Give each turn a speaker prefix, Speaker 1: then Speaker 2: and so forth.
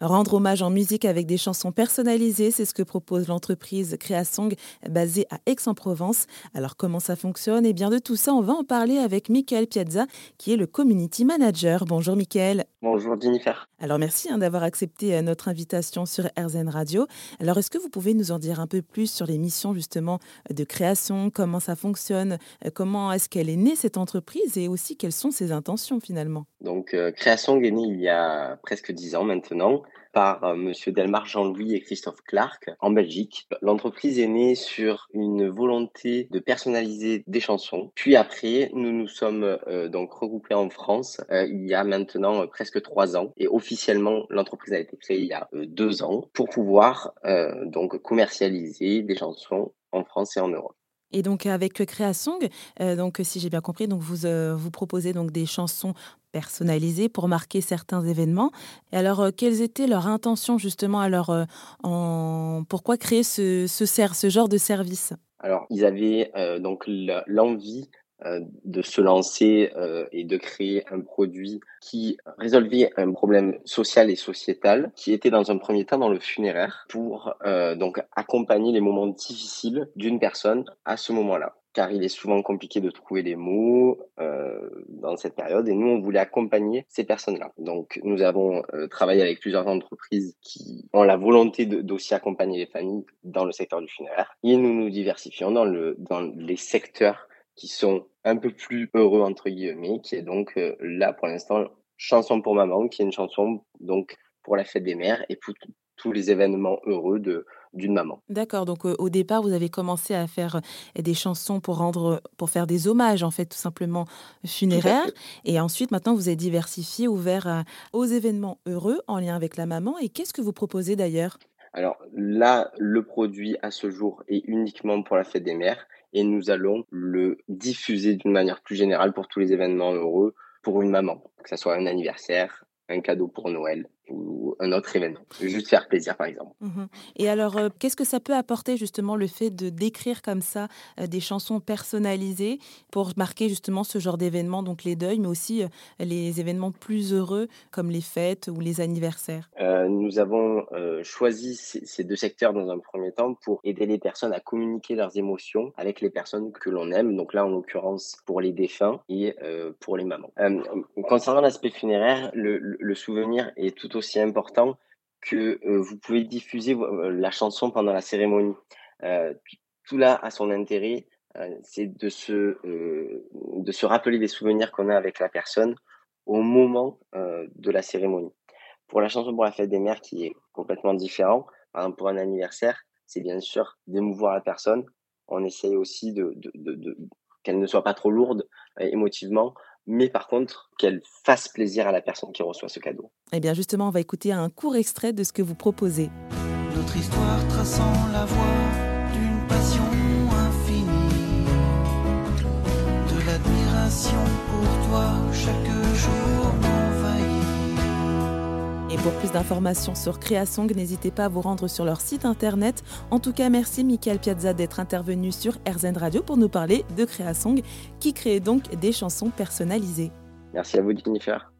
Speaker 1: Rendre hommage en musique avec des chansons personnalisées, c'est ce que propose l'entreprise Créasong basée à Aix-en-Provence. Alors comment ça fonctionne? Eh bien de tout ça, on va en parler avec Michael Piazza qui est le community manager. Bonjour Michael.
Speaker 2: Bonjour Jennifer.
Speaker 1: Alors merci hein, d'avoir accepté euh, notre invitation sur RZN Radio. Alors est-ce que vous pouvez nous en dire un peu plus sur les missions justement de création, comment ça fonctionne, euh, comment est-ce qu'elle est née cette entreprise? Et aussi quelles sont ses intentions finalement?
Speaker 2: Donc euh, Créasong est née il y a presque dix ans maintenant par euh, Monsieur Delmar Jean-Louis et Christophe Clark en Belgique. L'entreprise est née sur une volonté de personnaliser des chansons. Puis après, nous nous sommes euh, donc regroupés en France euh, il y a maintenant presque trois ans et officiellement l'entreprise a été créée il y a deux ans pour pouvoir donc commercialiser des chansons en France et en Europe.
Speaker 1: Et donc avec Créasong, donc si j'ai bien compris, donc vous vous proposez donc des chansons personnalisées pour marquer certains événements. Et alors euh, quelles étaient leurs intentions justement alors euh, pourquoi créer ce ce, genre de service?
Speaker 2: Alors ils avaient donc l'envie euh, de se lancer euh, et de créer un produit qui résolvait un problème social et sociétal qui était dans un premier temps dans le funéraire pour euh, donc accompagner les moments difficiles d'une personne à ce moment-là car il est souvent compliqué de trouver les mots euh, dans cette période et nous on voulait accompagner ces personnes-là. Donc nous avons travaillé avec plusieurs entreprises qui ont la volonté d'aussi accompagner les familles dans le secteur du funéraire et nous nous diversifions dans le dans les secteurs qui sont un peu plus heureux entre guillemets, qui est donc euh, là pour l'instant chanson pour maman, qui est une chanson donc pour la fête des mères et pour tous les événements heureux de d'une maman.
Speaker 1: D'accord. Donc euh, au départ, vous avez commencé à faire euh, des chansons pour rendre, pour faire des hommages en fait, tout simplement funéraires. Et ensuite, maintenant, vous êtes diversifié, ouvert aux événements heureux en lien avec la maman. Et qu'est-ce que vous proposez d'ailleurs?
Speaker 2: Alors là, le produit à ce jour est uniquement pour la fête des mères et nous allons le diffuser d'une manière plus générale pour tous les événements heureux pour une maman, que ce soit un anniversaire, un cadeau pour Noël ou un autre événement. Juste faire plaisir, par exemple.
Speaker 1: Mmh Et alors, euh, qu'est-ce que ça peut apporter justement le fait de d'écrire comme ça euh, des chansons personnalisées pour marquer justement ce genre d'événements, donc les deuils, mais aussi euh, les événements plus heureux comme les fêtes ou les anniversaires?
Speaker 2: Nous avons choisi ces, deux secteurs dans un premier temps pour aider les personnes à communiquer leurs émotions avec les personnes que l'on aime. Donc là, en l'occurrence, pour les défunts et pour les mamans. concernant l'aspect funéraire, le, le souvenir est tout aussi important que euh, vous pouvez diffuser euh, la chanson pendant la cérémonie. Euh, tout là a son intérêt, c'est de se de se rappeler des souvenirs qu'on a avec la personne au moment de la cérémonie. Pour la chanson pour la fête des mères, qui est complètement différent, par exemple pour un anniversaire, c'est bien sûr d'émouvoir la personne. On essaye aussi de, de, de qu'elle ne soit pas trop lourde émotivement mais par contre qu'elle fasse plaisir à la personne qui reçoit ce cadeau.
Speaker 1: Eh bien justement, on va écouter un court extrait de ce que vous proposez.
Speaker 3: Notre histoire traçant la voie d'une passion infinie, de l'admiration pour toi chaque jour
Speaker 1: et pour plus d'informations sur Créasong, n'hésitez pas à vous rendre sur leur site internet. En tout cas, merci Michael Piazza d'être intervenu sur RZN Radio pour nous parler de Créasong, qui crée donc des chansons personnalisées.
Speaker 2: Merci à vous Jennifer.